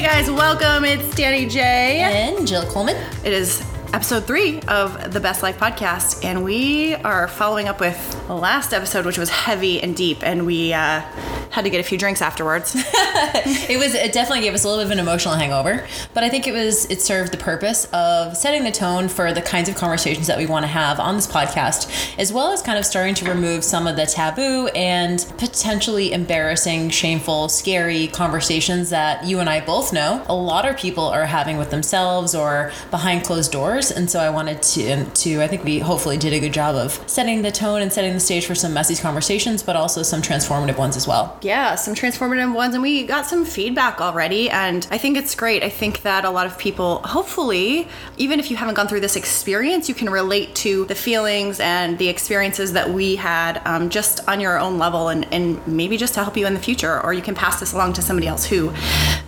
Hey guys, welcome. It's Danny J. And Jill Coleman. It is episode three of the Best Life podcast, and we are following up with the last episode, which was heavy and deep, and we uh, had to get a few drinks afterwards. it was it definitely gave us a little bit of an emotional hangover, but I think it was it served the purpose of setting the tone for the kinds of conversations that we want to have on this podcast, as well as kind of starting to remove some of the taboo and potentially embarrassing, shameful, scary conversations that you and I both know a lot of people are having with themselves or behind closed doors. And so I wanted to to I think we hopefully did a good job of setting the tone and setting the stage for some messy conversations, but also some transformative ones as well yeah, some transformative ones, and we got some feedback already. And I think it's great. I think that a lot of people, hopefully, even if you haven't gone through this experience, you can relate to the feelings and the experiences that we had um, just on your own level, and, and maybe just to help you in the future, or you can pass this along to somebody else who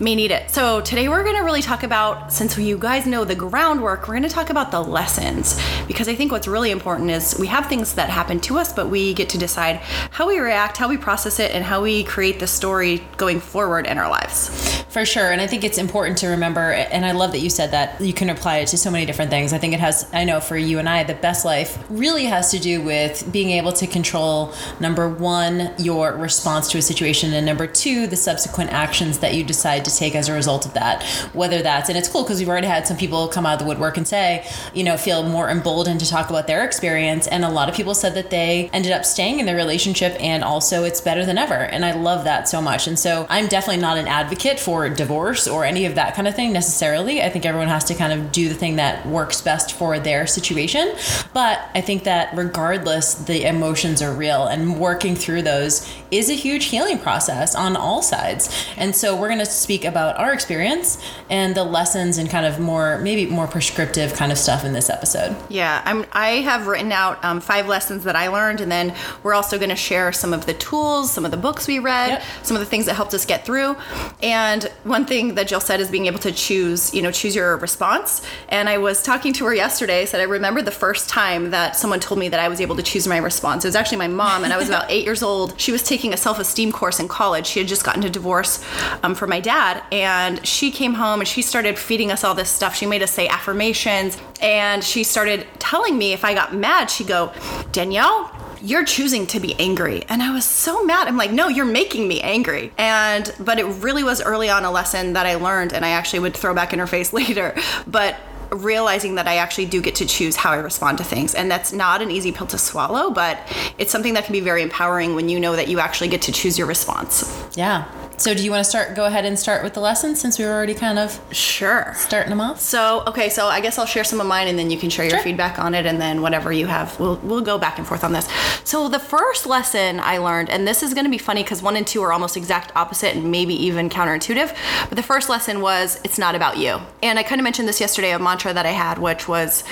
may need it. So today we're going to really talk about, since you guys know the groundwork, we're going to talk about the lessons because I think what's really important is we have things that happen to us, but we get to decide how we react, how we process it, and how we create the story going forward in our lives. For sure. And I think it's important to remember, and I love that you said that you can apply it to so many different things. I think it has, I know for you and I, the best life really has to do with being able to control number one, your response to a situation, and number two, the subsequent actions that you decide to take as a result of that. Whether that's, and it's cool because we've already had some people come out of the woodwork and say, you know, feel more emboldened to talk about their experience. And a lot of people said that they ended up staying in their relationship and also it's better than ever. And I love that so much. And so I'm definitely not an advocate for divorce or any of that kind of thing necessarily. I think everyone has to kind of do the thing that works best for their situation. But I think that regardless, the emotions are real and working through those is a huge healing process on all sides. And so we're going to speak about our experience and the lessons and kind of more, maybe more prescriptive kind of stuff in this episode. Yeah, I'm, I have written out um, five lessons that I learned, and then we're also going to share some of the tools, some of the books we read, yep. some of the things that helped us get through. And one thing that Jill said is being able to choose, you know, choose your response. And I was talking to her yesterday, said I remember the first time that someone told me that I was able to choose my response. It was actually my mom, and I was about eight years old. She was taking taking a self esteem course in college. She had just gotten a divorce um, from my dad, and she came home and she started feeding us all this stuff. She made us say affirmations, and she started telling me if I got mad, she'd go, Danielle, you're choosing to be angry. And I was so mad. I'm like, no, you're making me angry. And, but it really was early on a lesson that I learned, and I actually would throw back in her face later. But realizing that I actually do get to choose how I respond to things. And that's not an easy pill to swallow, but it's something that can be very empowering when you know that you actually get to choose your response. Yeah. So, do you want to start? Go ahead and start with the lessons since we were already kind of sure starting them off. So, okay, so I guess I'll share some of mine, and then you can share your sure. feedback on it, and then whatever you have, we'll we'll go back and forth on this. So, the first lesson I learned, and this is going to be funny because one and two are almost exact opposite, and maybe even counterintuitive. But the first lesson was it's not about you, and I kind of mentioned this yesterday. A mantra that I had, which was,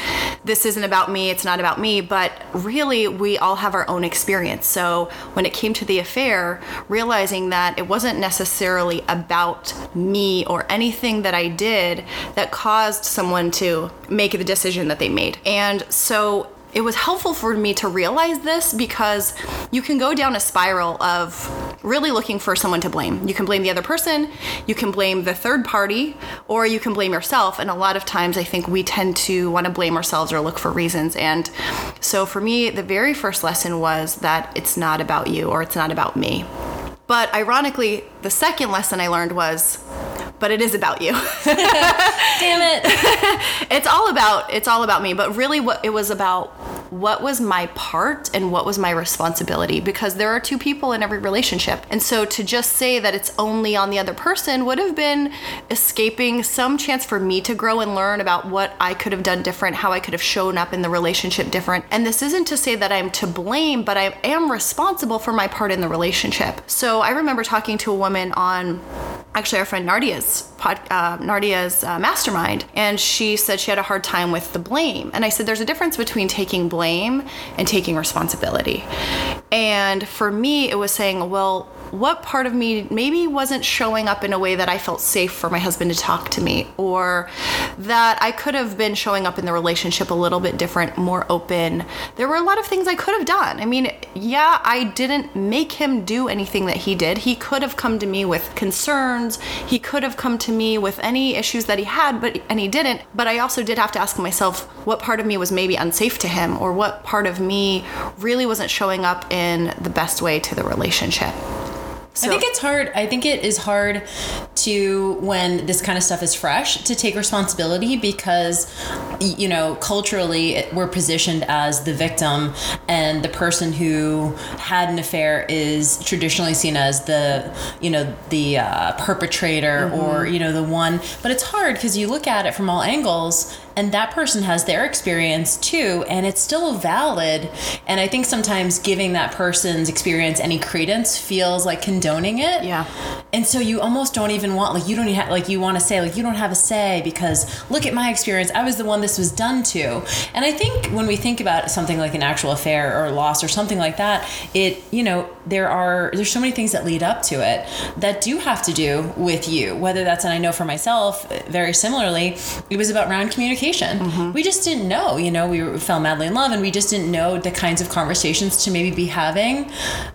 "This isn't about me. It's not about me." But really, we all have our own experience. So, when it came to the affair, realizing that it wasn't necessarily necessarily about me or anything that I did that caused someone to make the decision that they made. And so it was helpful for me to realize this because you can go down a spiral of really looking for someone to blame. You can blame the other person, you can blame the third party, or you can blame yourself. And a lot of times I think we tend to want to blame ourselves or look for reasons. And so for me, the very first lesson was that it's not about you or it's not about me. But ironically, the second lesson I learned was, but it is about you. Damn it. it's all about it's all about me, but really what it was about what was my part and what was my responsibility because there are two people in every relationship. And so to just say that it's only on the other person would have been escaping some chance for me to grow and learn about what I could have done different, how I could have shown up in the relationship different. And this isn't to say that I'm to blame, but I am responsible for my part in the relationship. So I remember talking to a woman on actually our friend Nardia's pod, uh, Nardia's uh, mastermind, and she said she had a hard time with the blame. And I said there's a difference between taking blame and taking responsibility. And for me, it was saying, well, what part of me maybe wasn't showing up in a way that I felt safe for my husband to talk to me, or that I could have been showing up in the relationship a little bit different, more open. There were a lot of things I could have done. I mean, yeah, I didn't make him do anything that he did. He could have come to me with concerns, he could have come to me with any issues that he had, but and he didn't. But I also did have to ask myself what part of me was maybe unsafe to him, or what part of me really wasn't showing up in the best way to the relationship. So, I think it's hard. I think it is hard to when this kind of stuff is fresh to take responsibility because you know culturally we're positioned as the victim and the person who had an affair is traditionally seen as the you know the uh, perpetrator mm-hmm. or you know the one but it's hard because you look at it from all angles and that person has their experience too and it's still valid. And i think sometimes giving that person's experience any credence feels like condoning it. Yeah. And so you almost don't even want like you don't have, like you want to say like you don't have a say because look at my experience. I was the one this was done to. And i think when we think about something like an actual affair or loss or something like that it you know there are there's so many things that lead up to it that do have to do with you. Whether that's and i know for myself very similarly it was about round communication mm-hmm. we just didn't know you know we fell madly in love and we just didn't know the kinds of conversations to maybe be having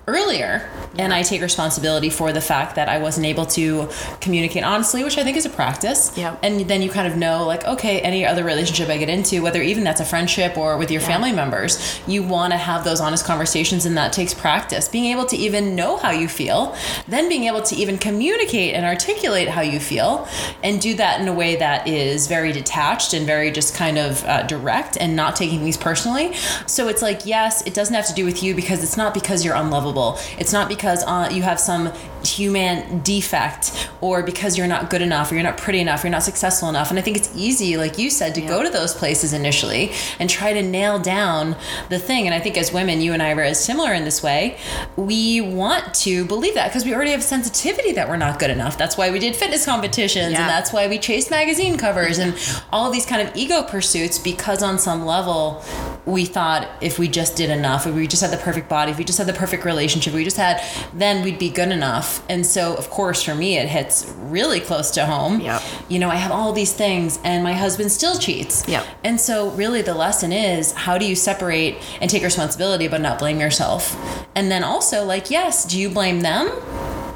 earlier. And i take responsibility for the fact that i wasn't able to communicate honestly which i think is a practice. Yeah and then you kind of know like okay any other relationship i get into whether even that's a friendship or with your yeah. family members you want to have those honest conversations and that takes practice. Being able to even know how you feel, then being able to even communicate and articulate how you feel, and do that in a way that is very detached and very just kind of uh, direct and not taking things personally. So it's like, yes, it doesn't have to do with you because it's not because you're unlovable. It's not because uh, you have some human defect or because you're not good enough or you're not pretty enough, or you're not successful enough. And I think it's easy, like you said, to yeah. go to those places initially and try to nail down the thing. And I think as women, you and I are as similar in this way. We want to believe that because we already have sensitivity that we're not good enough. That's why we did fitness competitions yeah. and that's why we chased magazine covers and all these kind of ego pursuits because on some level we thought if we just did enough, if we just had the perfect body, if we just had the perfect relationship, we just had, then we'd be good enough and so, of course, for me, it hits really close to home. Yep. You know, I have all these things, and my husband still cheats. Yep. And so, really, the lesson is how do you separate and take responsibility, but not blame yourself? And then also, like, yes, do you blame them?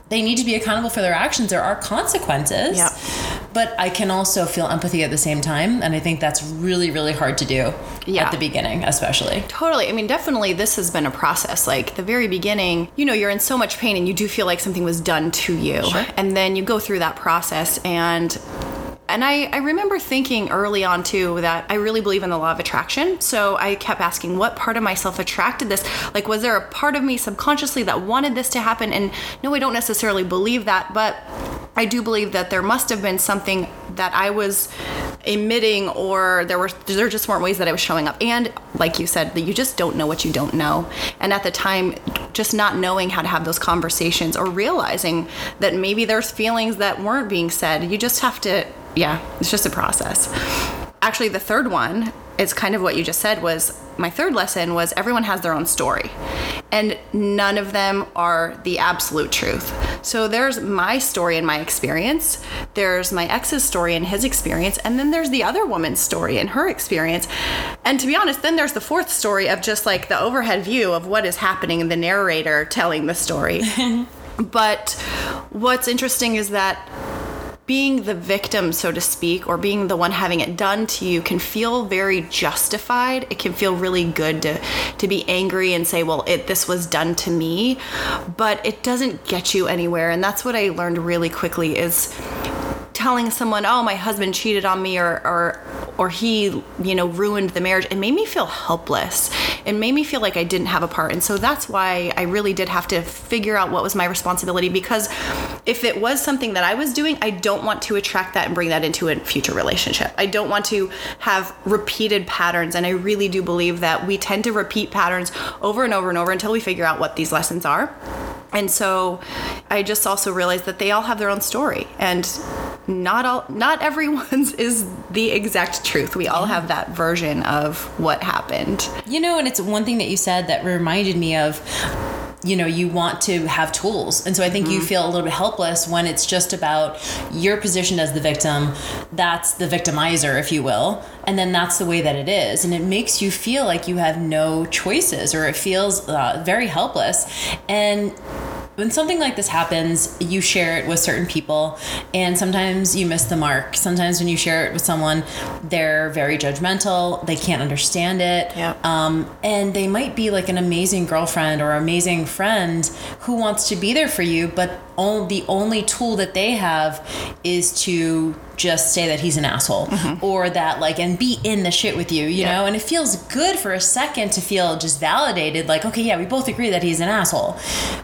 They need to be accountable for their actions. There are consequences. Yep but I can also feel empathy at the same time. And I think that's really, really hard to do yeah. at the beginning, especially. Totally. I mean, definitely, this has been a process. Like the very beginning, you know, you're in so much pain and you do feel like something was done to you. Sure. And then you go through that process and and I, I remember thinking early on too that I really believe in the law of attraction. So I kept asking, what part of myself attracted this? Like, was there a part of me subconsciously that wanted this to happen? And no, I don't necessarily believe that, but I do believe that there must have been something that I was emitting or there were there just weren't ways that I was showing up. And like you said, that you just don't know what you don't know. And at the time, just not knowing how to have those conversations or realizing that maybe there's feelings that weren't being said. You just have to yeah, it's just a process. Actually, the third one it's kind of what you just said was my third lesson was everyone has their own story and none of them are the absolute truth so there's my story and my experience. There's my ex's story and his experience. And then there's the other woman's story and her experience. And to be honest then there's the fourth story of just like the overhead view of what is happening and the narrator telling the story. But what's interesting is that being the victim, so to speak, or being the one having it done to you can feel very justified. It can feel really good to to be angry and say, "Well, it this was done to me," but it doesn't get you anywhere. And that's what I learned really quickly is telling someone, "Oh, my husband cheated on me," or or or he, you know, ruined the marriage. It made me feel helpless. It made me feel like I didn't have a part. And so that's why I really did have to figure out what was my responsibility because if it was something that I was doing, I don't want to attract that and bring that into a future relationship. I don't want to have repeated patterns. And I really do believe that we tend to repeat patterns over and over and over until we figure out what these lessons are. And so I just also realized that they all have their own story and not all not everyone's is the exact truth. We all have that version of what happened. You know, and it's one thing that you said that reminded me of you know you want to have tools and so i think mm-hmm. you feel a little bit helpless when it's just about your position as the victim that's the victimizer if you will and then that's the way that it is and it makes you feel like you have no choices or it feels uh, very helpless and when something like this happens, you share it with certain people, and sometimes you miss the mark. Sometimes when you share it with someone, they're very judgmental. They can't understand it. Yeah. Um, and they might be like an amazing girlfriend or amazing friend who wants to be there for you, but all, the only tool that they have is to just say that he's an asshole mm-hmm. or that like and be in the shit with you you yeah. know? And it feels good for a second to feel just validated like okay yeah we both agree that he's an asshole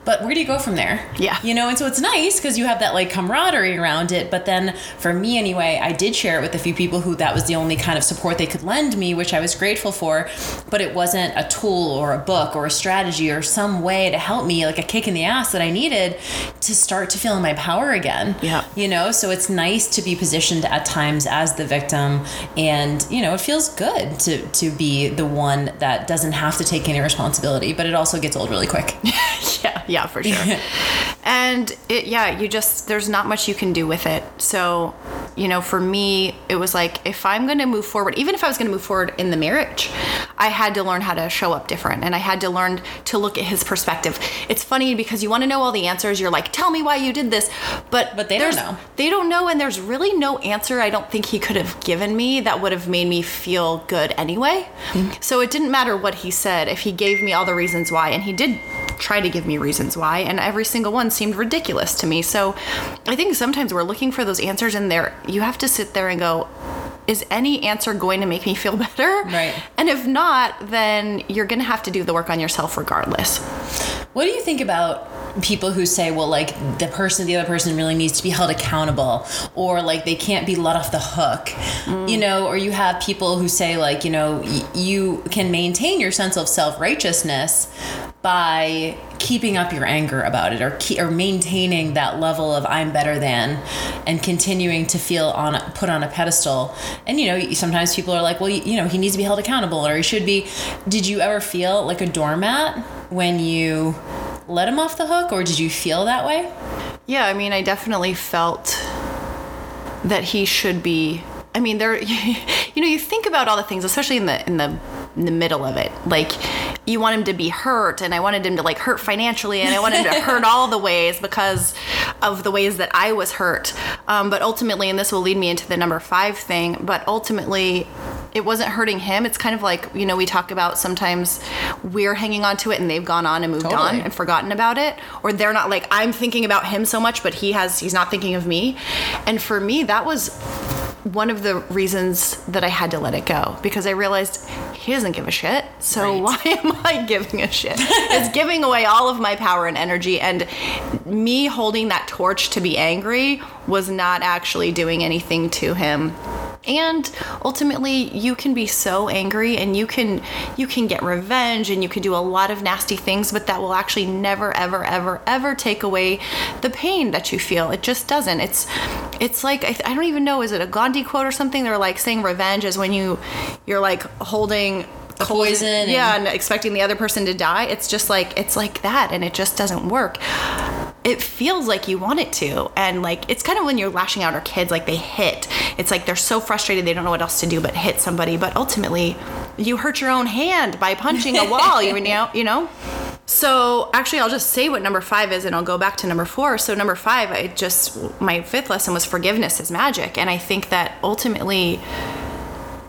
but where do you go from there. Yeah. You know and so it's nice because you have that like camaraderie around it but then for me anyway i did share it with a few people who that was the only kind of support they could lend me which i was grateful for but it wasn't a tool or a book or a strategy or some way to help me like a kick in the ass that i needed to start to feel in my power again. Yeah. You know so it's nice to be positioned positioned at times as the victim. And you know it feels good to to be the one that doesn't have to take any responsibility but it also gets old really quick. Yeah yeah for sure. And it yeah you just there's not much you can do with it. So you know for me it was like if i'm going to move forward even if i was going to move forward in the marriage i had to learn how to show up different and i had to learn to look at his perspective it's funny because you want to know all the answers you're like tell me why you did this but but they don't know they don't know and there's really no answer I don't think he could have given me that would have made me feel good anyway. Mm-hmm. So it didn't matter what he said if he gave me all the reasons why, and he did try to give me reasons why, and every single one seemed ridiculous to me. So I think sometimes we're looking for those answers, and there you have to sit there and go, is any answer going to make me feel better? Right. And if not, then you're going to have to do the work on yourself regardless. What do you think about people who say, well, like the person, the other person really needs to be held accountable, or like they can't be let off the hook, mm. you know, or you have people who say, like, you know, y- you can maintain your sense of self righteousness by keeping up your anger about it or ke- or maintaining that level of I'm better than and continuing to feel on put on a pedestal and you know sometimes people are like well you, you know he needs to be held accountable or he should be did you ever feel like a doormat when you let him off the hook, or did you feel that way? Yeah, I mean, I definitely felt that he should be. I mean, there, you know, you think about all the things, especially in the in the in the middle of it, like you want him to be hurt and I wanted him to like hurt financially and I wanted him to hurt all the ways because of the ways that I was hurt. Um, but ultimately, and this will lead me into the number five thing, but ultimately, it wasn't hurting him. It's kind of like, you know, we talk about sometimes we're hanging on to it and they've gone on and moved totally. on and forgotten about it. Or they're not like, I'm thinking about him so much, but he has, he's not thinking of me. And for me, that was one of the reasons that I had to let it go because I realized he doesn't give a shit. So right. why am I giving a shit? it's giving away all of my power and energy. And me holding that torch to be angry was not actually doing anything to him and ultimately you can be so angry and you can you can get revenge and you can do a lot of nasty things but that will actually never ever ever ever take away the pain that you feel. It just doesn't. It's it's like I, I don't even know is it a gandhi quote or something? They're like saying revenge is when you you're like holding poison yeah and expecting the other person to die. It's just like it's like that and it just doesn't work it feels like you want it to. And like it's kind of when you're lashing out our kids like they hit. It's like they're so frustrated they don't know what else to do but hit somebody. But ultimately you hurt your own hand by punching a wall you know you know? So actually i'll just say what number five is and i'll go back to number four. So number five i just my fifth lesson was forgiveness is magic. And i think that ultimately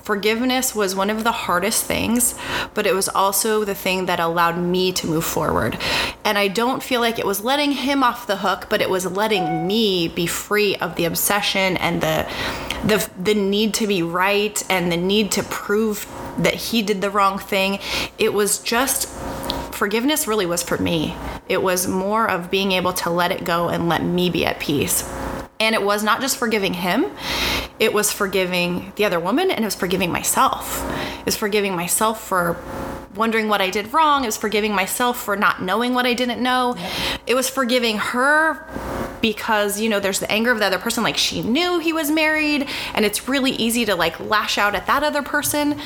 Forgiveness was one of the hardest things, but it was also the thing that allowed me to move forward. And I don't feel like it was letting him off the hook, but it was letting me be free of the obsession and the the the need to be right and the need to prove that he did the wrong thing. It was just forgiveness really was for me. It was more of being able to let it go and let me be at peace. And it was not just forgiving him, it was forgiving the other woman and it was forgiving myself. It was forgiving myself for wondering what I did wrong. It was forgiving myself for not knowing what I didn't know. It was forgiving her because you know there's the anger of the other person like she knew he was married and it's really easy to like lash out at that other person.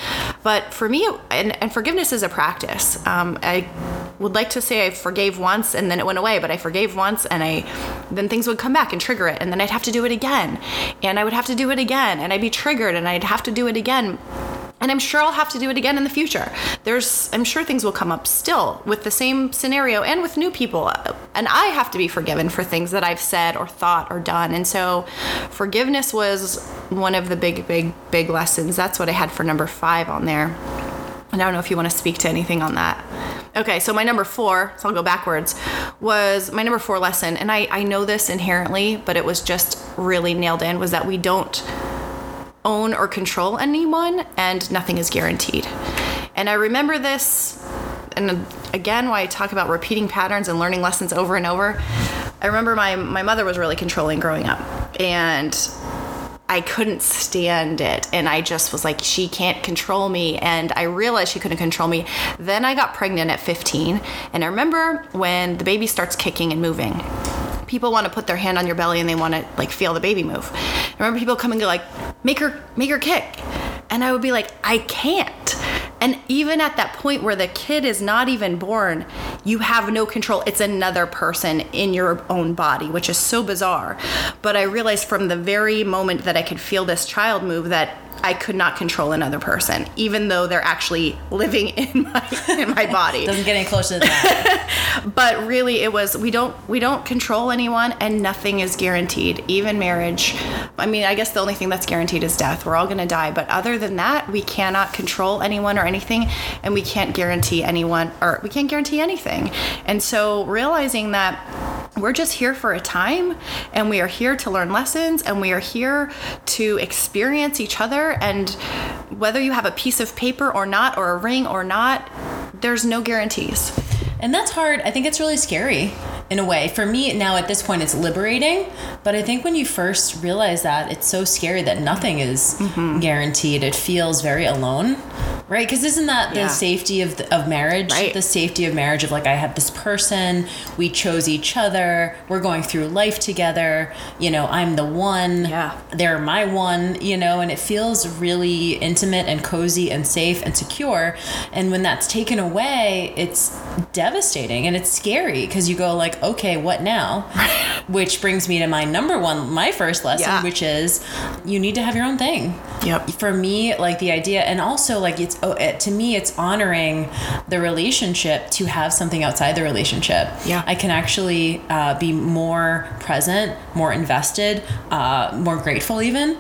But for me and, and forgiveness is a practice. Um, i would like to say i forgave once and then it went away but i forgave once and i then things would come back and trigger it and then i'd have to do it again. And i would have to do it again and i'd be triggered and i'd have to do it again and I'm sure I'll have to do it again in the future. There's, I'm sure things will come up still with the same scenario and with new people. And I have to be forgiven for things that I've said or thought or done. And so forgiveness was one of the big, big, big lessons. That's what I had for number five on there. And I don't know if you want to speak to anything on that. Okay, so my number four, so I'll go backwards, was my number four lesson. And I, I know this inherently, but it was just really nailed in was that we don't own or control anyone, and nothing is guaranteed. And I remember this, and again, why I talk about repeating patterns and learning lessons over and over. I remember my, my mother was really controlling growing up, and I couldn't stand it. And I just was like, she can't control me. And I realized she couldn't control me. Then I got pregnant at 15. And I remember when the baby starts kicking and moving people want to put their hand on your belly and they want to like feel the baby move. I remember people coming to like make her make her kick, and I would be like, I can't. And even at that point where the kid is not even born, you have no control. It's another person in your own body, which is so bizarre. But I realized from the very moment that I could feel this child move that I could not control another person, even though they're actually living in my in my body. Doesn't get any closer to that. but really, it was we don't we don't control anyone, and nothing is guaranteed, even marriage. I mean, I guess the only thing that's guaranteed is death. We're all going to die, but other than that, we cannot control anyone or anything, and we can't guarantee anyone or we can't guarantee anything. And so realizing that we're just here for a time and we are here to learn lessons and we are here to experience each other and whether you have a piece of paper or not or a ring or not there's no guarantees. And that's hard. I think it's really scary in a way. For me now at this point it's liberating. But i think when you first realize that it's so scary that nothing is mm-hmm. guaranteed. It feels very alone right? Because isn't that the yeah. safety of, the, of marriage? Right. the safety of marriage of like i have this person we chose each other we're going through life together you know i'm the one yeah. they're my one you know? And it feels really intimate and cozy and safe and secure. And when that's taken away it's devastating and it's scary because you go like okay what now? Which brings me to my number one my first lesson yeah. which is you need to have your own thing. Yep. For me like the idea and also like it's oh, it, to me it's honoring the relationship to have something outside the relationship. Yeah. I can actually uh, be more present more invested uh, more grateful even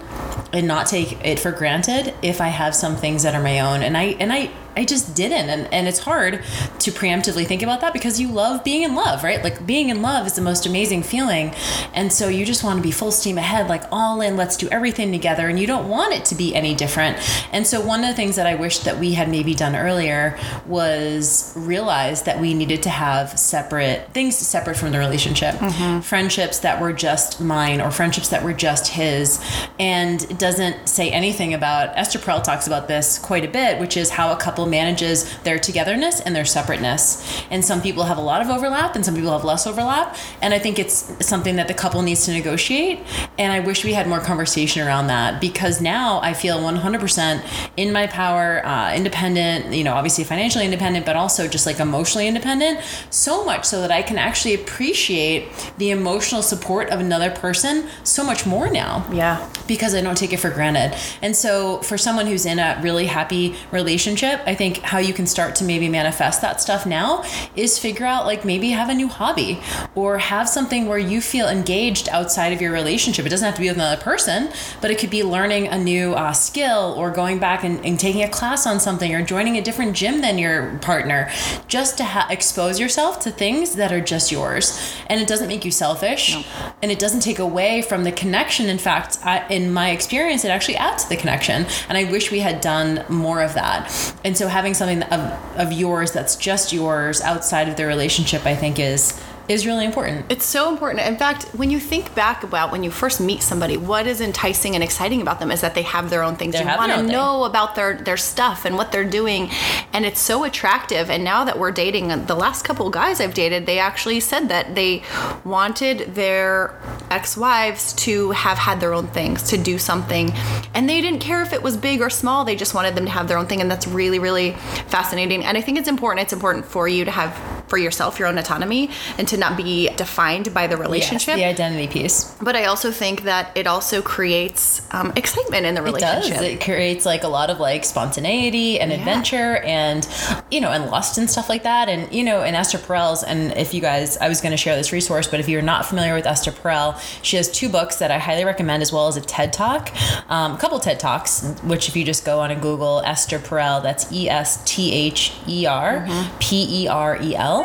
and not take it for granted if i have some things that are my own. And i and i I just didn't. And, and it's hard to preemptively think about that because you love being in love, right? Like being in love is the most amazing feeling. And so you just want to be full steam ahead, like all in, let's do everything together. And you don't want it to be any different. And so one of the things that I wish that we had maybe done earlier was realize that we needed to have separate things separate from the relationship, mm-hmm. friendships that were just mine or friendships that were just his. And it doesn't say anything about, Esther Perel talks about this quite a bit, which is how a couple couple manages their togetherness and their separateness. And some people have a lot of overlap and some people have less overlap. And I think it's something that the couple needs to negotiate. And I wish we had more conversation around that because now I feel 100% in my power, uh, independent, you know, obviously financially independent, but also just like emotionally independent. So much so that I can actually appreciate the emotional support of another person so much more now. Yeah. Because I don't take it for granted. And so for someone who's in a really happy relationship, I think how you can start to maybe manifest that stuff now is figure out like maybe have a new hobby or have something where you feel engaged outside of your relationship. It doesn't have to be with another person, but it could be learning a new uh, skill or going back and, and, taking a class on something or joining a different gym than your partner, just to ha- expose yourself to things that are just yours. And it doesn't make you selfish, no. and it doesn't take away from the connection. In fact, I, in my experience, it actually adds to the connection. And I wish we had done more of that. And so having something of, of yours that's just yours outside of the relationship, I think is is really important. It's so important. In fact, when you think back about when you first meet somebody, what is enticing and exciting about them is that they have their own things. They you want to know thing. about their their stuff and what they're doing, and it's so attractive. And now that we're dating, the last couple guys I've dated, they actually said that they wanted their ex-wives to have had their own things, to do something, and they didn't care if it was big or small. They just wanted them to have their own thing, and that's really really fascinating. And I think it's important. It's important for you to have for yourself your own autonomy and to not be defined by the relationship. Yes, the identity piece. But I also think that it also creates um, excitement in the relationship. It does. It creates like a lot of like spontaneity and yeah. adventure and, you know, and lust and stuff like that. And, you know, and Esther Perel's, and if you guys, I was going to share this resource, but if you're not familiar with Esther Perel, she has two books that I highly recommend as well as a TED Talk, um, a couple TED Talks, which if you just go on and Google Esther Perel, that's E S T H E R P E R E L.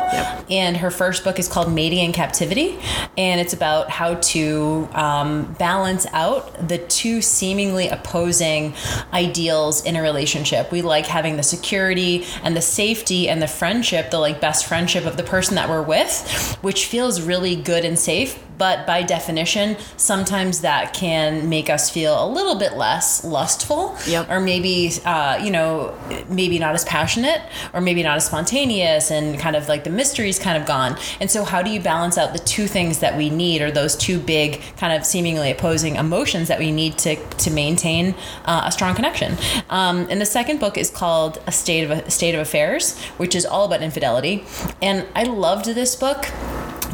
And her first book is called called Mating in Captivity, and it's about how to um, balance out the two seemingly opposing ideals in a relationship. We like having the security and the safety and the friendship, the like best friendship of the person that we're with, which feels really good and safe but by definition, sometimes that can make us feel a little bit less lustful, yep. or maybe, uh, you know, maybe not as passionate, or maybe not as spontaneous, and kind of like the mystery's kind of gone. And so, how do you balance out the two things that we need, or those two big, kind of seemingly opposing emotions that we need to to maintain uh, a strong connection? Um, and the second book is called A State of a State of Affairs, which is all about infidelity. And I loved this book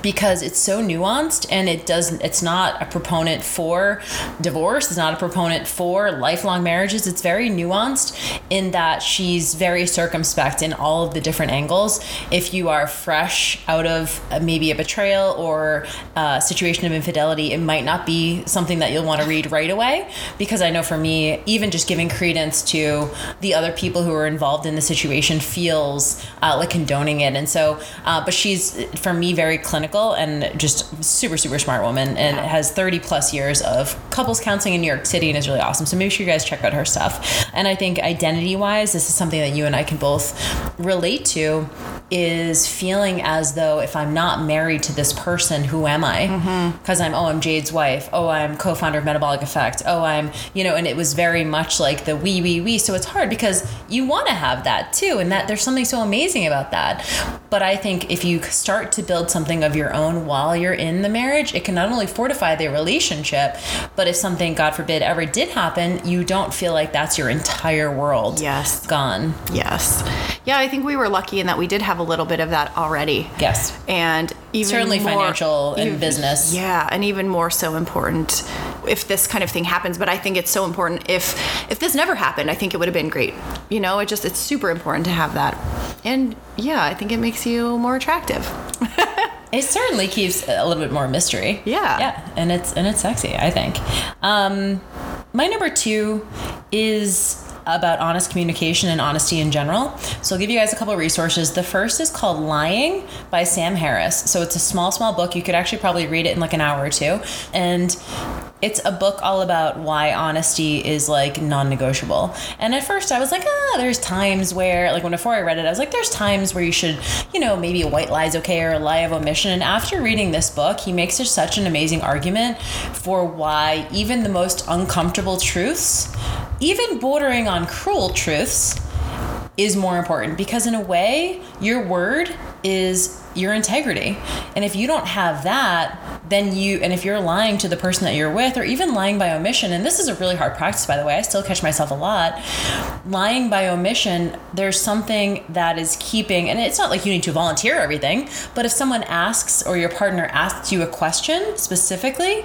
because it's so nuanced and it doesn't it's not a proponent for divorce it's not a proponent for lifelong marriages. It's very nuanced in that she's very circumspect in all of the different angles. If you are fresh out of uh, maybe a betrayal or a situation of infidelity it might not be something that you'll want to read right away. Because i know for me even just giving credence to the other people who are involved in the situation feels uh, like condoning it. And so uh, but she's for me very clinical and just super super smart woman and yeah. has 30 plus years of couples counseling in New York City and is really awesome. So make sure you guys check out her stuff. And I think identity wise, this is something that you and I can both relate to is feeling as though if I'm not married to this person, who am I? Because mm-hmm. I'm, oh, I'm Jade's wife. Oh, I'm co founder of Metabolic Effect. Oh, I'm, you know, and it was very much like the we, we, we. So it's hard because you want to have that too. And that there's something so amazing about that. But I think if you start to build something of your own while you're in the marriage, it can not only fortify the relationship, but if something, God forbid, ever did happen, you don't feel like that's your entire world. Yes. Gone. Yes. Yeah, I think we were lucky in that we did have a little bit of that already. Yes. And even certainly more, financial and even, business. Yeah, and even more so important if this kind of thing happens. But I think it's so important if if this never happened, I think it would have been great. You know, it just it's super important to have that. And yeah, I think it makes you more attractive. It certainly keeps a little bit more mystery. Yeah. Yeah, and it's and it's sexy, I think. Um my number 2 is about honest communication and honesty in general. So I'll give you guys a couple of resources. The first is called Lying by Sam Harris. So it's a small, small book. You could actually probably read it in like an hour or two. And it's a book all about why honesty is like non-negotiable. And at first I was like, ah, there's times where like when before I read it, I was like, there's times where you should, you know, maybe a white lie is okay or a lie of omission. And after reading this book, he makes such an amazing argument for why even the most uncomfortable truths, even bordering on cruel truths, is more important because in a way, your word is your integrity. And if you don't have that, then you, and if you're lying to the person that you're with, or even lying by omission, and this is a really hard practice, by the way, I still catch myself a lot. Lying by omission, there's something that is keeping, and it's not like you need to volunteer everything, but if someone asks or your partner asks you a question specifically,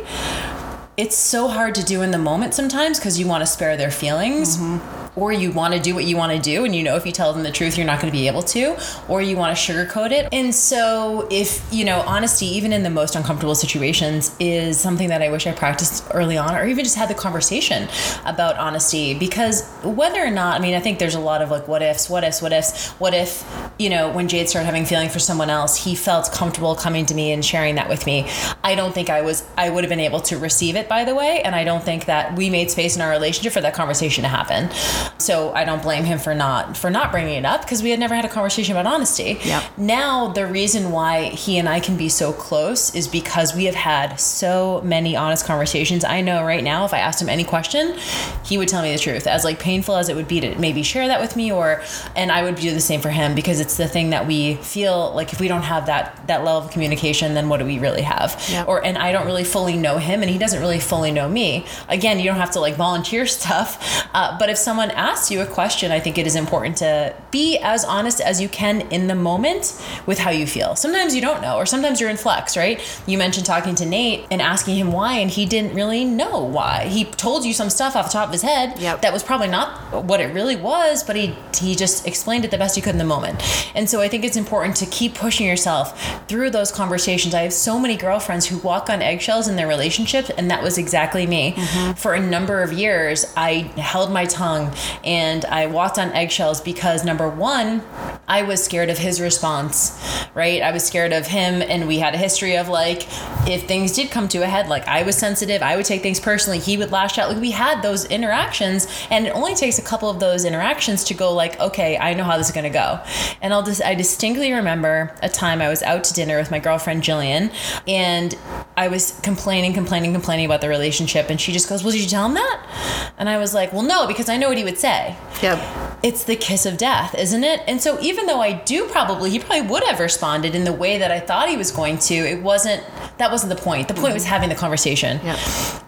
it's so hard to do in the moment sometimes because you want to spare their feelings. Mm-hmm. Or you want to do what you want to do, and you know if you tell them the truth, you're not going to be able to, or you want to sugarcoat it. And so, if you know, honesty, even in the most uncomfortable situations, is something that I wish I practiced early on, or even just had the conversation about honesty. Because whether or not, I mean, I think there's a lot of like, what ifs, what ifs, what ifs, what if, you know, when Jade started having feeling for someone else, he felt comfortable coming to me and sharing that with me. I don't think I was, I would have been able to receive it, by the way, and I don't think that we made space in our relationship for that conversation to happen. So I don't blame him for not for not bringing it up because we had never had a conversation about honesty. Yep. Now the reason why he and I can be so close is because we have had so many honest conversations. I know right now if I asked him any question, he would tell me the truth. As like painful as it would be to maybe share that with me or and I would do the same for him because it's the thing that we feel like if we don't have that that level of communication, then what do we really have? Yep. Or and I don't really fully know him and he doesn't really fully know me. Again, you don't have to like volunteer stuff, uh, but if someone asks you a question, I think it is important to be as honest as you can in the moment with how you feel. Sometimes you don't know, or sometimes you're in flux, right? You mentioned talking to Nate and asking him why, and he didn't really know why. He told you some stuff off the top of his head Yep. that was probably not what it really was, but he he just explained it the best he could in the moment. And so I think it's important to keep pushing yourself through those conversations. I have so many girlfriends who walk on eggshells in their relationships, and that was exactly me. Mm-hmm. For a number of years, I held my tongue and I walked on eggshells because number one, I was scared of his response, right? I was scared of him, and we had a history of like, if things did come to a head, like I was sensitive, I would take things personally, he would lash out. Like we had those interactions, and it only takes a couple of those interactions to go like, okay, I know how this is gonna go. And I'll just, I distinctly remember a time I was out to dinner with my girlfriend Jillian, and I was complaining, complaining, complaining about the relationship, and she just goes, "Well, did you tell him that?" And I was like, "Well, no, because I know what he would say." Yep. It's the kiss of death, isn't it? And so even though I do probably he probably would have responded in the way that I thought he was going to, it wasn't that wasn't the point. The point was mm-hmm. having the conversation. Yep.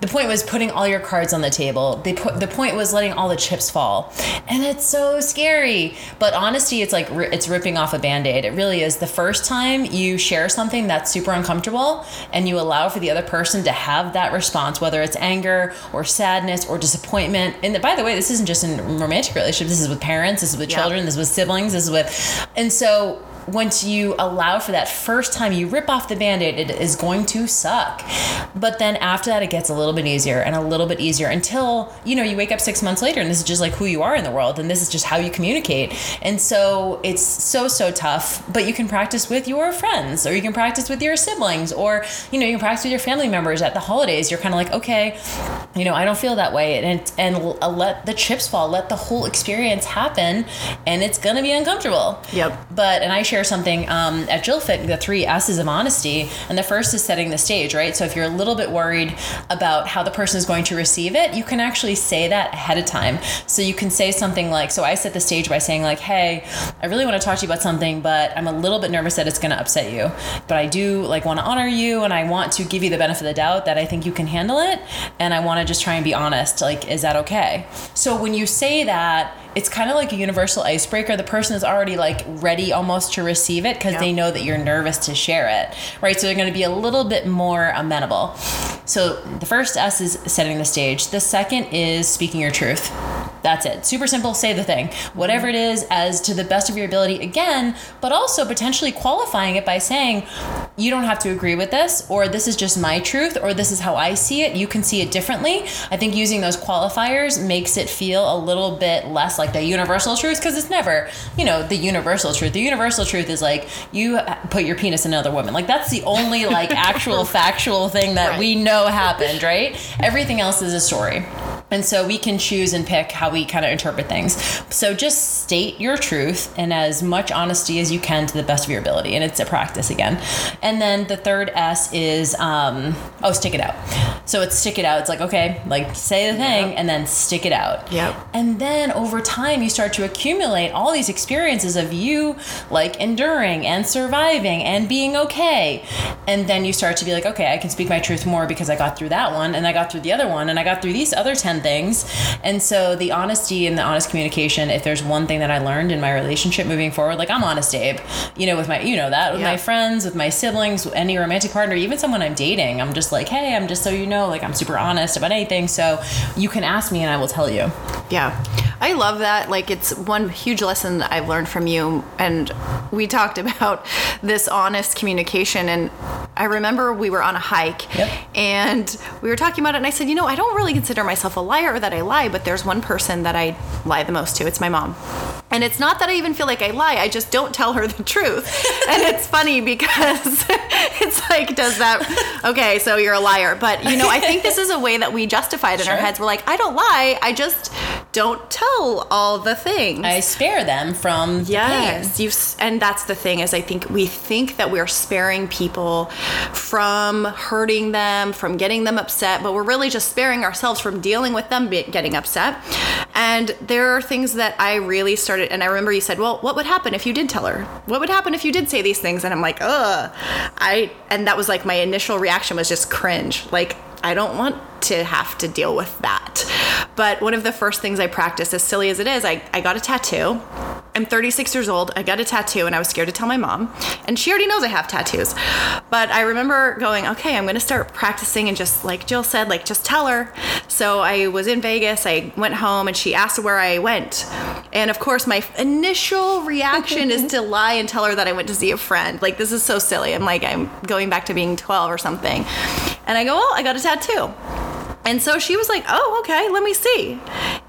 The point was putting all your cards on the table. The po- the point was letting all the chips fall. And it's so scary. But honesty it's like it's ripping off a band-aid. It really is. The first time you share something that's super uncomfortable and you allow for the other person to have that response whether it's anger or sadness or disappointment. And by the way, this isn't just in romantic relationships. This is with parents, this is with Yeah. children, this is with siblings, this is with and so once you allow for that first time you rip off the band-aid it is going to suck. But then after that it gets a little bit easier and a little bit easier until you know you wake up six months later and this is just like who you are in the world and this is just how you communicate. And so it's so so tough but you can practice with your friends or you can practice with your siblings or you know you can practice with your family members at the holidays. You're kind of like okay you know i don't feel that way. And and uh, let the chips fall let the whole experience happen and it's gonna be uncomfortable. Yep. but and I share something um, at Jillfit, the three S's of honesty, and the first is setting the stage, right? So if you're a little bit worried about how the person is going to receive it, you can actually say that ahead of time. So you can say something like, so I set the stage by saying like, hey, I really want to talk to you about something, but I'm a little bit nervous that it's going to upset you, but I do like want to honor you, and I want to give you the benefit of the doubt that I think you can handle it, and I want to just try and be honest. Like, is that okay? So when you say that it's kind of like a universal icebreaker. The person is already like ready almost to receive it because Yeah. they know that you're nervous to share it, right? So they're going to be a little bit more amenable. So the first S is setting the stage. The second is speaking your truth. That's it. Super simple. Say the thing, whatever it is, as to the best of your ability. Again, but also potentially qualifying it by saying, you don't have to agree with this, or this is just my truth, or this is how I see it. You can see it differently. I think using those qualifiers makes it feel a little bit less like the universal truth because it's never, you know, the universal truth. The universal truth is like you put your penis in another woman. Like that's the only like actual factual thing that Right. we know happened, right? Everything else is a story. And so we can choose and pick how we kind of interpret things. So just state your truth and as much honesty as you can to the best of your ability. And it's a practice again. And then the third S is, um, oh, stick it out. So it's stick it out. It's like, okay, like say the thing and then stick it out. Yep. And then over time, you start to accumulate all these experiences of you like enduring and surviving and being okay. And then you start to be like, okay, I can speak my truth more because I got through that one and I got through the other one and I got through these other 10 10 things. And so the honesty and the honest communication, if there's one thing that I learned in my relationship moving forward, like I'm honest, Abe, you know, with my, you know, that with Yeah. my friends, with my siblings, any romantic partner, even someone I'm dating, I'm just like, hey, I'm just so you know, like I'm super honest about anything. So you can ask me and I will tell you. Yeah. I love that. Like, it's one huge lesson that I've learned from you. And we talked about this honest communication. And I remember we were on a hike Yep. and we were talking about it. And I said, you know, I don't really consider myself a liar or that I lie, but there's one person that I lie the most to. It's my mom. And it's not that I even feel like I lie, I just don't tell her the truth. and it's funny because it's like, does that, okay, so you're a liar. But, you know, I think this is a way that we justify it in our heads. We're like, I don't lie, I just don't tell all the things. I spare them from the. Yes, you and that's the thing is I think we think that we're sparing people from hurting them, from getting them upset, but we're really just sparing ourselves from dealing with them getting upset. And there are things that I really started and I remember you said, "Well, what would happen if you did tell her? What would happen if you did say these things?" And I'm like, "Ugh." I and that was like my initial reaction was just cringe. Like I don't want to have to deal with that. But one of the first things I practiced, as silly as it is, I, I got a tattoo. I'm 36 years old. I got a tattoo and I was scared to tell my mom. And she already knows I have tattoos. But I remember going, okay, I'm going to start practicing and just like Jill said, like just tell her. So I was in Vegas. I went home and she asked where I went. And of course, my initial reaction is to lie and tell her that I went to see a friend. Like, this is so silly. I'm like, I'm going back to being 12 or something. And I go, well, I got a tattoo. And so she was like, "Oh, okay, let me see."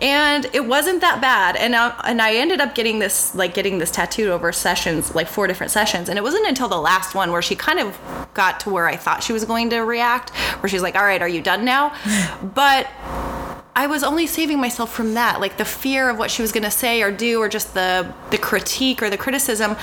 And it wasn't that bad. And I, and I ended up getting this like getting this tattooed over sessions, like four different sessions. And it wasn't until the last one where she kind of got to where I thought she was going to react, where she's like, "All right, are you done now?" But I was only saving myself from that, like the fear of what she was going to say or do, or just the the critique or the criticism.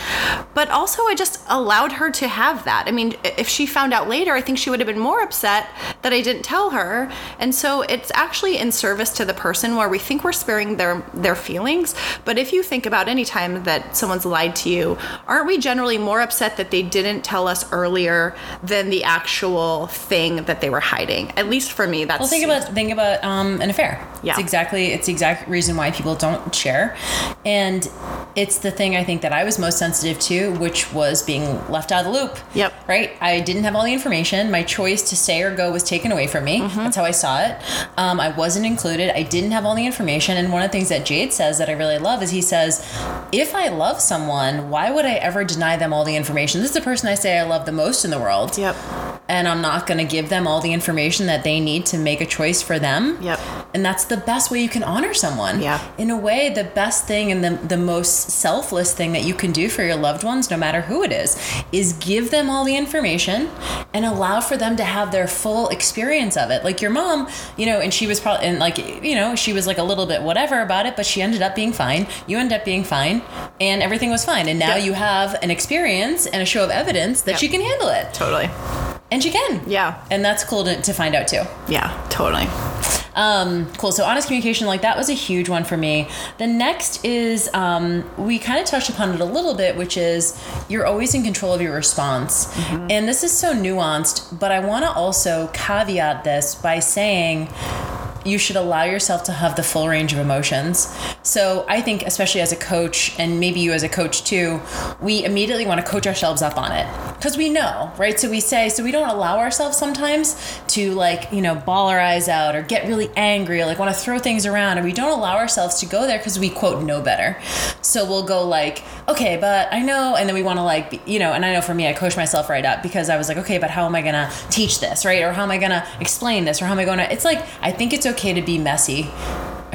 But also, I just allowed her to have that. I mean, if she found out later, I think she would have been more upset that I didn't tell her. And so it's actually in service to the person where we think we're sparing their their feelings. But if you think about any time that someone's lied to you, aren't we generally more upset that they didn't tell us earlier than the actual thing that they were hiding? At least for me, that's Well, think about think about um, affair. Yeah. it's exactly it's the exact reason why people don't share, and it's the thing I think that I was most sensitive to, which was being left out of the loop. Yep. Right. I didn't have all the information. My choice to stay or go was taken away from me. Mm-hmm. That's how I saw it. Um, I wasn't included. I didn't have all the information. And one of the things that Jade says that I really love is he says, if I love someone, why would I ever deny them all the information? This is the person I say I love the most in the world Yep. And I'm not going to give them all the information that they need to make a choice for them. Yep. And that's the best way you can honor someone. Yeah. In a way, the best thing and the, the most selfless thing that you can do for your loved ones, no matter who it is, is give them all the information and allow for them to have their full experience of it. Like your mom, you know, and she was probably, and like, you know, she was like a little bit whatever about it, but she ended up being fine. You ended up being fine, and everything was fine. And now Yeah. you have an experience and a show of evidence that Yeah. she can handle it. Totally. And she can. Yeah. And that's cool to, to find out too. Yeah, totally. Um, cool. So honest communication, like that was a huge one for me. The next is um, we kind of touched upon it a little bit, which is you're always in control of your response. And this is so nuanced, but I want to also caveat this by saying you should allow yourself to have the full range of emotions. So I think, especially as a coach, and maybe you as a coach too, we immediately want to coach ourselves up on it because we know, right? So we say, so we don't allow ourselves sometimes to like, you know, ball our eyes out or get really angry or like want to throw things around, and we don't allow ourselves to go there because we quote know better. So we'll go like, okay, but I know, and then we want to like, you know, and I know for me, I coach myself right up because I was like, okay, but how am I gonna teach this, right? Or how am I gonna explain this? Or how am I going to? It's like I think it's okay to be messy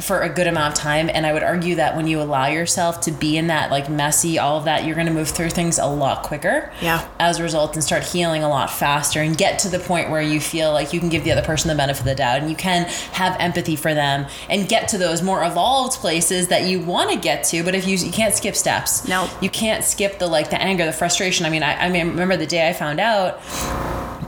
for a good amount of time and i would argue that when you allow yourself to be in that like messy all of that you're going to move through things a lot quicker Yeah. as a result and start healing a lot faster and get to the point where you feel like you can give the other person the benefit of the doubt and you can have empathy for them and get to those more evolved places that you want to get to but if you you can't skip steps Nope. you can't skip the like the anger the frustration i mean i, I mean, remember the day i found out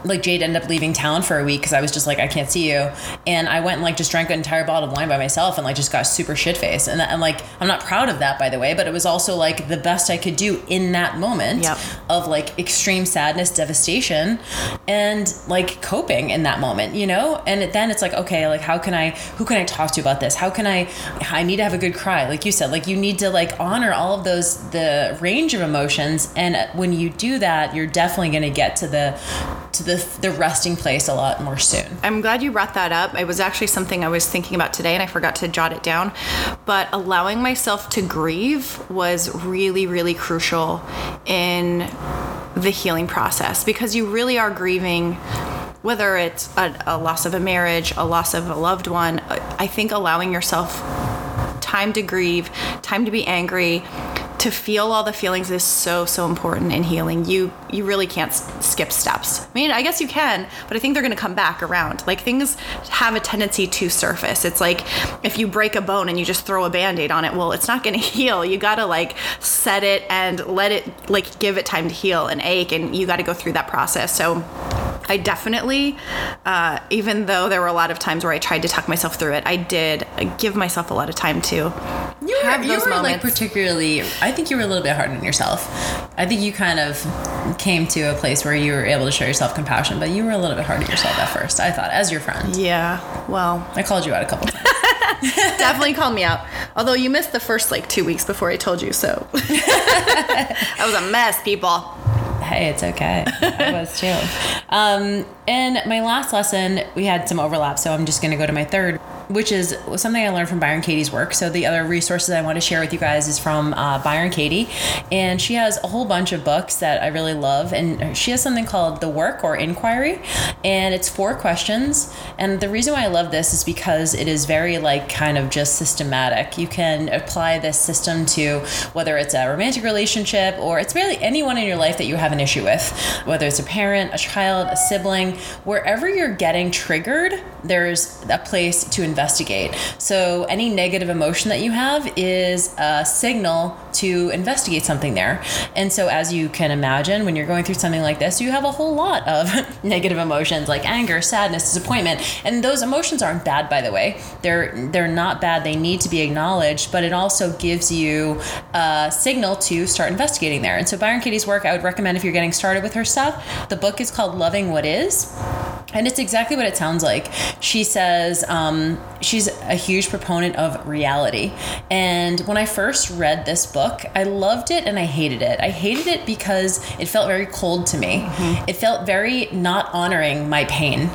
like Jade ended up leaving town for a week because I was just like, I can't see you. And I went and like just drank an entire bottle of wine by myself and like just got super shit faced. And I'm like, I'm not proud of that, by the way, but it was also like the best I could do in that moment Yep. of like extreme sadness, devastation, and like coping in that moment, you know? And then it's like, okay, like how can I, who can I talk to about this? How can I, I need to have a good cry. Like you said, like you need to like honor all of those, the range of emotions. And when you do that, you're definitely going to get to the, to the, the resting place a lot more soon. I'm glad you brought that up. It was actually something I was thinking about today and I forgot to jot it down. But allowing myself to grieve was really, really crucial in the healing process because you really are grieving whether it's a, a loss of a marriage, a loss of a loved one. I think allowing yourself time to grieve, time to be angry, to feel all the feelings is so so important in healing. You you really can't skip steps. I mean, I guess you can, but I think they're going to come back around. Like things have a tendency to surface. It's like if you break a bone and you just throw a band-aid on it, well, it's not going to heal. You got to like set it and let it like give it time to heal and ache and you got to go through that process. So I definitely, uh, even though there were a lot of times where I tried to talk myself through it, I did give myself a lot of time to You were, have you those were like moments. particularly. I think you were a little bit hard on yourself. I think you kind of came to a place where you were able to show yourself compassion, but you were a little bit hard on yourself at first. I thought, as your friend, yeah, well, I called you out a couple times. definitely called me out. Although you missed the first like two weeks before I told you, so I was a mess, people. Hey, it's okay. I was too. Um, and my last lesson, we had some overlap, so I'm just going to go to my third, which is something I learned from Byron Katie's work. So the other resources I want to share with you guys is from uh, Byron Katie, and she has a whole bunch of books that I really love, and she has something called The Work or Inquiry, and it's four questions. And the reason why I love this is because it is very like kind of just systematic. You can apply this system to whether it's a romantic relationship or it's really anyone in your life that you have an issue with, whether it's a parent, a child, a sibling, wherever you're getting triggered, there's a place to investigate. So any negative emotion that you have is a signal to investigate something there. And so as you can imagine, when you're going through something like this, you have a whole lot of negative emotions like anger, sadness, disappointment. And those emotions aren't bad by the way. They're they're not bad. They need to be acknowledged, but it also gives you a signal to start investigating there. And so Byron Katie's work I would recommend if you're getting started with her stuff. The book is called Loving What Is. And it's exactly what it sounds like. She says um, she's a huge proponent of reality. And when I first read this book, I loved it and I hated it. I hated it because it felt very cold to me. It felt very not honoring my pain.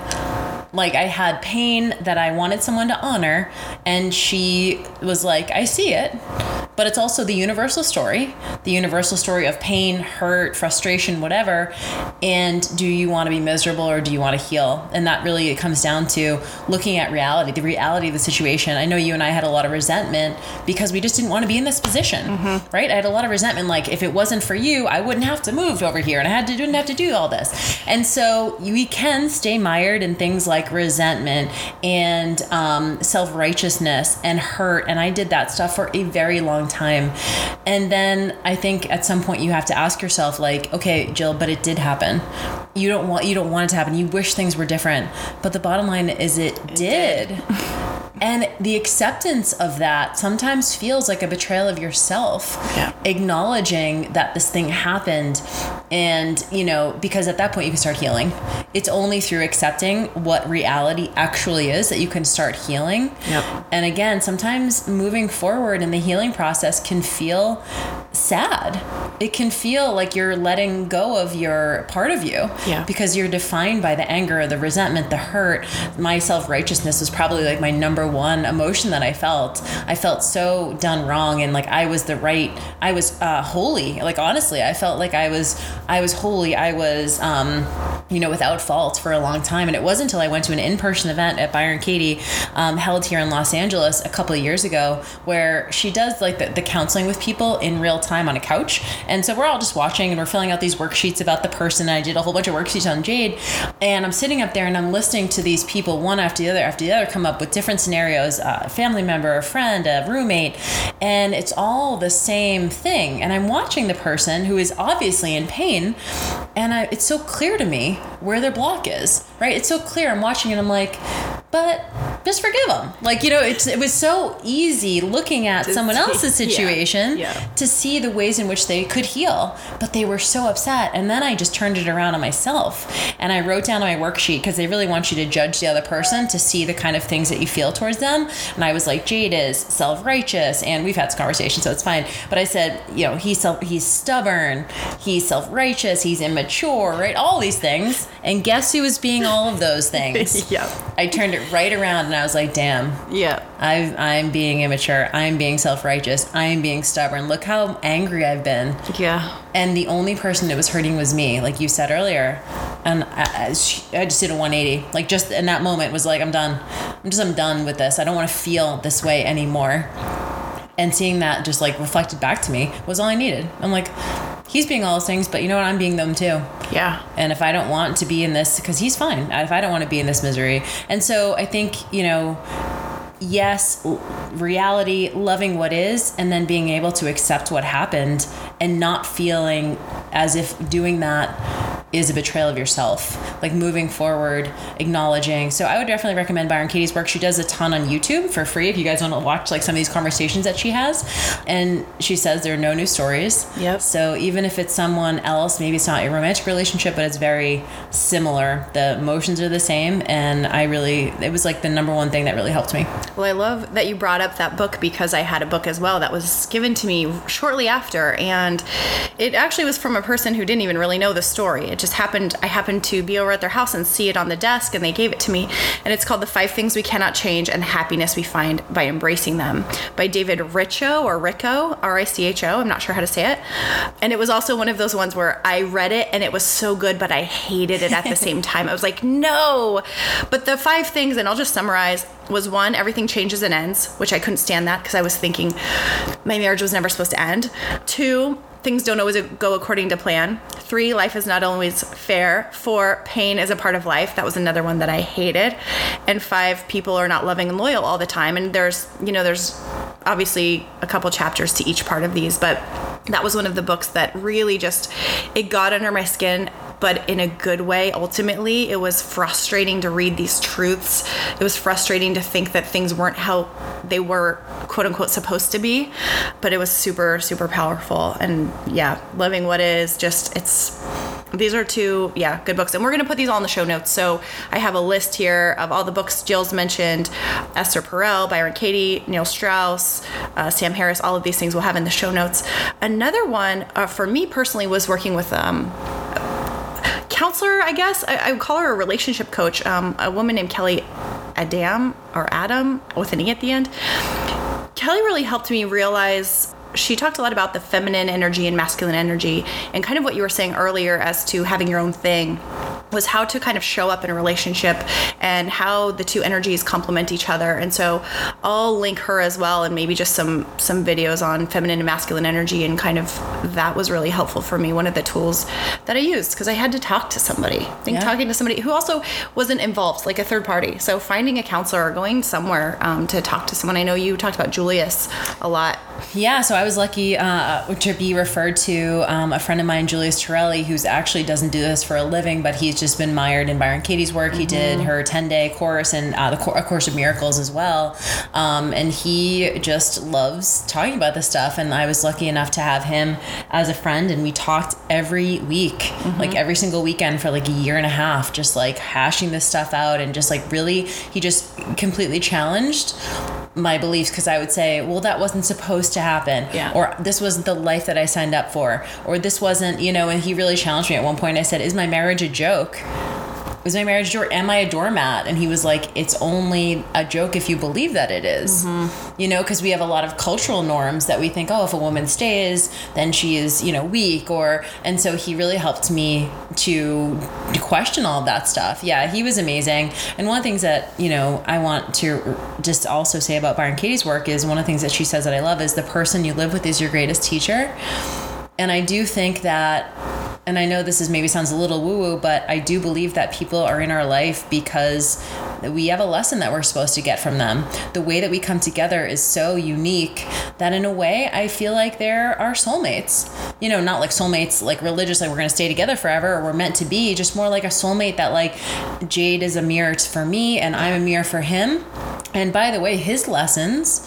Like I had pain that I wanted someone to honor, and she was like, I see it. But it's also the universal story, the universal story of pain, hurt, frustration, whatever. And do you want to be miserable or do you want to heal? And that really it comes down to looking at reality, the reality of the situation. I know you and I had a lot of resentment because we just didn't want to be in this position, right? I had a lot of resentment. Like if it wasn't for you, I wouldn't have to move over here, and I had to didn't have to do all this. And so we can stay mired in things like resentment and um, self righteousness and hurt. And I did that stuff for a very long time. And then I think at some point you have to ask yourself, like, okay, Jill, but it did happen. You don't want you don't want it to happen. You wish things were different. But the bottom line is it, did. And the acceptance of that sometimes feels like a betrayal of yourself. Yeah. Acknowledging that this thing happened. And, you know, because at that point you can start healing. It's only through accepting what reality actually is that you can start healing. Yep. And again, sometimes moving forward in the healing process can feel sad. It can feel like you're letting go of your part of you. Yeah. Because you're defined by the anger, the resentment, the hurt. My self righteousness was probably like my number one emotion that I felt. I felt so done wrong and like I was the right, I was uh, holy. Like honestly, I felt like I was, I was holy. I was, um, you know, without fault for a long time. And it wasn't until I went to an in person event at Byron Katie, um, held here in Los Angeles a couple of years ago, where she does like the, the counseling with people in real time on a couch. And so we're all just watching and we're filling out these worksheets about the person. And I did a whole bunch of worksheets on Jade. And I'm sitting up there and I'm listening to these people, one after the other after the other, come up with different scenarios uh, a family member, a friend, a roommate. And it's all the same thing. And I'm watching the person who is obviously in pain. And I, it's so clear to me where their block is, right? It's so clear. I'm watching and I'm like, but just forgive them. Like, you know, it's, it was so easy looking at someone see- else's yeah, situation yeah. to see the ways in which they could heal, but they were so upset. And then I just turned it around on myself and I wrote down on my worksheet because they really want you to judge the other person to see the kind of things that you feel towards them. And I was like, Jade is self righteous, and we've had this conversation, so it's fine. But I said, you know, he's self, he's stubborn, he's self righteous, he's immature, right? All these things. And guess who was being all of those things? Yeah. I turned it right around and I was like, damn, Yeah. I've, I'm being immature. I'm being self righteous. I'm being stubborn. Look how angry I've been. Yeah. And the only person that was hurting was me, like you said earlier. And I, I just did a 180. Like, just in that moment, was like, I'm done. I'm just, I'm done with this. I don't want to feel this way anymore. And seeing that just like reflected back to me was all I needed. I'm like, he's being all those things, but you know what? I'm being them too. Yeah. And if I don't want to be in this, because he's fine. If I don't want to be in this misery. And so I think, you know, yes, reality, loving what is, and then being able to accept what happened and not feeling as if doing that is a betrayal of yourself. Like moving forward, acknowledging. So I would definitely recommend Byron Katie's work. She does a ton on YouTube for free if you guys want to watch like some of these conversations that she has. And she says there are no new stories. Yep. So even if it's someone else, maybe it's not a romantic relationship, but it's very similar. The emotions are the same. And I really, it was like the number one thing that really helped me. Well, I love that you brought up that book because I had a book as well that was given to me shortly after. And it actually was from a person who didn't even really know the story. It just happened, I happened to be over at their house and see it on the desk and they gave it to me. And it's called The Five Things We Cannot Change and the Happiness We Find by Embracing Them by David Richo or Rico, R I C H O. I'm not sure how to say it. And it was also one of those ones where I read it and it was so good, but I hated it at the same time. I was like, no. But the five things, and I'll just summarize was one, everything changes and ends, which I couldn't stand that because I was thinking my marriage was never supposed to end. Two, things don't always go according to plan. Three, life is not always fair. Four, pain is a part of life. That was another one that I hated. And five, people are not loving and loyal all the time. And there's, you know, there's obviously a couple chapters to each part of these, but that was one of the books that really just it got under my skin but in a good way. Ultimately it was frustrating to read these truths. It was frustrating to think that things weren't how they were quote unquote supposed to be but it was super super powerful. And yeah loving what is just it's these are two yeah good books. And we're going to put these all in the show notes. So i have a list here of all the books jill's mentioned. Esther perel byron katie neil strauss uh, sam harris all of these things we'll have in the show notes. Another one uh, for me personally was working with um, counselor i guess. I, I would call her a relationship coach. Um, a woman named kelly adam or adam with an e at the end. Kelly really helped me realize she talked a lot about the feminine energy and masculine energy and kind of what you were saying earlier as to having your own thing was how to kind of show up in a relationship and how the two energies complement each other. And so i'll link her as well and maybe just some some videos on feminine and masculine energy and kind of that was really helpful for me one of the tools that i used because i had to talk to somebody i think Yeah. talking to somebody who also wasn't involved like a third party. So finding a counselor or going somewhere um, to talk to someone i know you talked about julius a lot. Yeah, so I was lucky uh, to be referred to um, a friend of mine, Julius Torelli, who's actually doesn't do this for a living, but he's just been mired in Byron Katie's work. He did her 10 day course and uh, the A Course of Miracles as well. Um, and he just loves talking about this stuff. And I was lucky enough to have him as a friend, and we talked every week, like every single weekend for like a year and a half, just like hashing this stuff out and just like really, he just completely challenged my beliefs because I would say, well, that wasn't supposed to happen. Yeah. Or this wasn't the life that I signed up for. Or this wasn't, you know, and he really challenged me at one point. I said, is my marriage a joke? Is my marriage a joke? Am I a doormat? And he was like, it's only a joke if you believe that it is. Mm-hmm. You know, because we have a lot of cultural norms that we think, oh, if a woman stays, then she is, you know, weak. Or, and so he really helped me to question all of that stuff. Yeah, he was amazing. And one of the things that, you know, I want to just also say about Byron Katie's work is one of the things that she says that I love is the person you live with is your greatest teacher. And I do think that, and I know this is maybe sounds a little woo woo, but I do believe that people are in our life because we have a lesson that we're supposed to get from them. The way that we come together is so unique that in a way I feel like they're our soulmates. You know, not like soulmates like religious, like we're gonna stay together forever or we're meant to be, just more like a soulmate that like Jade is a mirror for me and I'm a mirror for him. And by the way, his lessons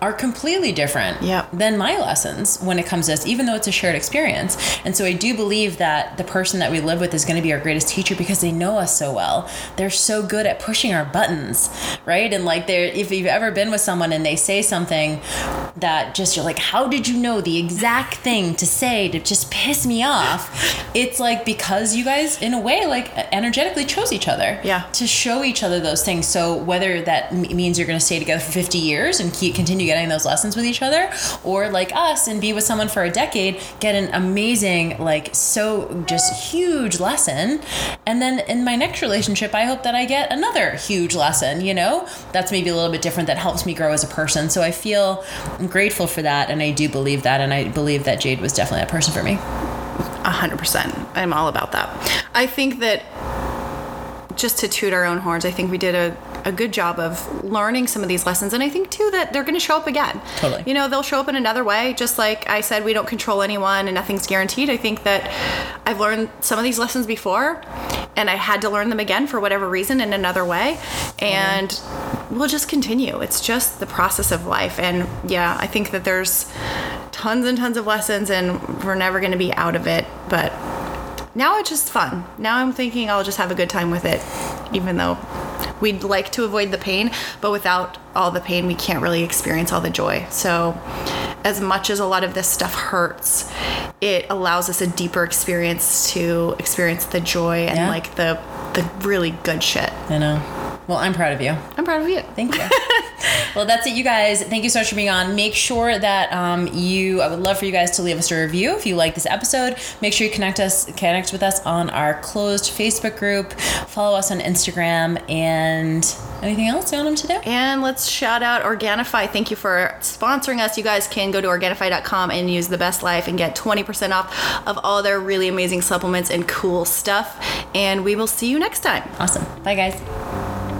are completely different Yep. than my lessons when it comes to this, even though it's a shared experience. And so I do believe that the person that we live with is going to be our greatest teacher because they know us so well. They're so good at pushing our buttons, right? And like, they're, if you've ever been with someone and they say something that just you're like, how did you know the exact thing to say to just piss me off? It's like because you guys, in a way, like energetically chose each other Yeah. to show each other those things. So whether that m- means you're going to stay together for 50 years and keep continue getting those lessons with each other, or like us and be with someone for a decade, get an amazing, like so just huge lesson, and then in my next relationship, I hope that I get another huge lesson. You know, that's maybe a little bit different. That helps me grow as a person. So I feel I'm grateful for that, and I do believe that, and I believe that Jade was definitely that person for me. A hundred percent. I'm all about that. I think that just to toot our own horns, I think we did a, a good job of learning some of these lessons. And I think too that they're going to show up again. Totally. You know, they'll show up in another way. Just like I said, we don't control anyone and nothing's guaranteed. I think that I've learned some of these lessons before and I had to learn them again for whatever reason in another way. And we'll just continue. It's just the process of life. And yeah, I think that there's tons and tons of lessons and we're never going to be out of it. But now it's just fun. Now I'm thinking I'll just have a good time with it, even though we'd like to avoid the pain, but without all the pain, we can't really experience all the joy. So, as much as a lot of this stuff hurts, it allows us a deeper experience to experience the joy and Yeah. like the the really good shit. I know. Well, I'm proud of you. I'm proud of you. Thank you. well, that's it, you guys. Thank you so much for being on. Make sure that um, you. I would love for you guys to leave us a review if you like this episode. Make sure you connect us, connect with us on our closed Facebook group. Follow us on Instagram and anything else you want them to do. And let's shout out Organifi. Thank you for sponsoring us. You guys can go to Organifi.com and use the best life and get 20% off of all their really amazing supplements and cool stuff. And we will see you next time. Awesome. Bye, guys.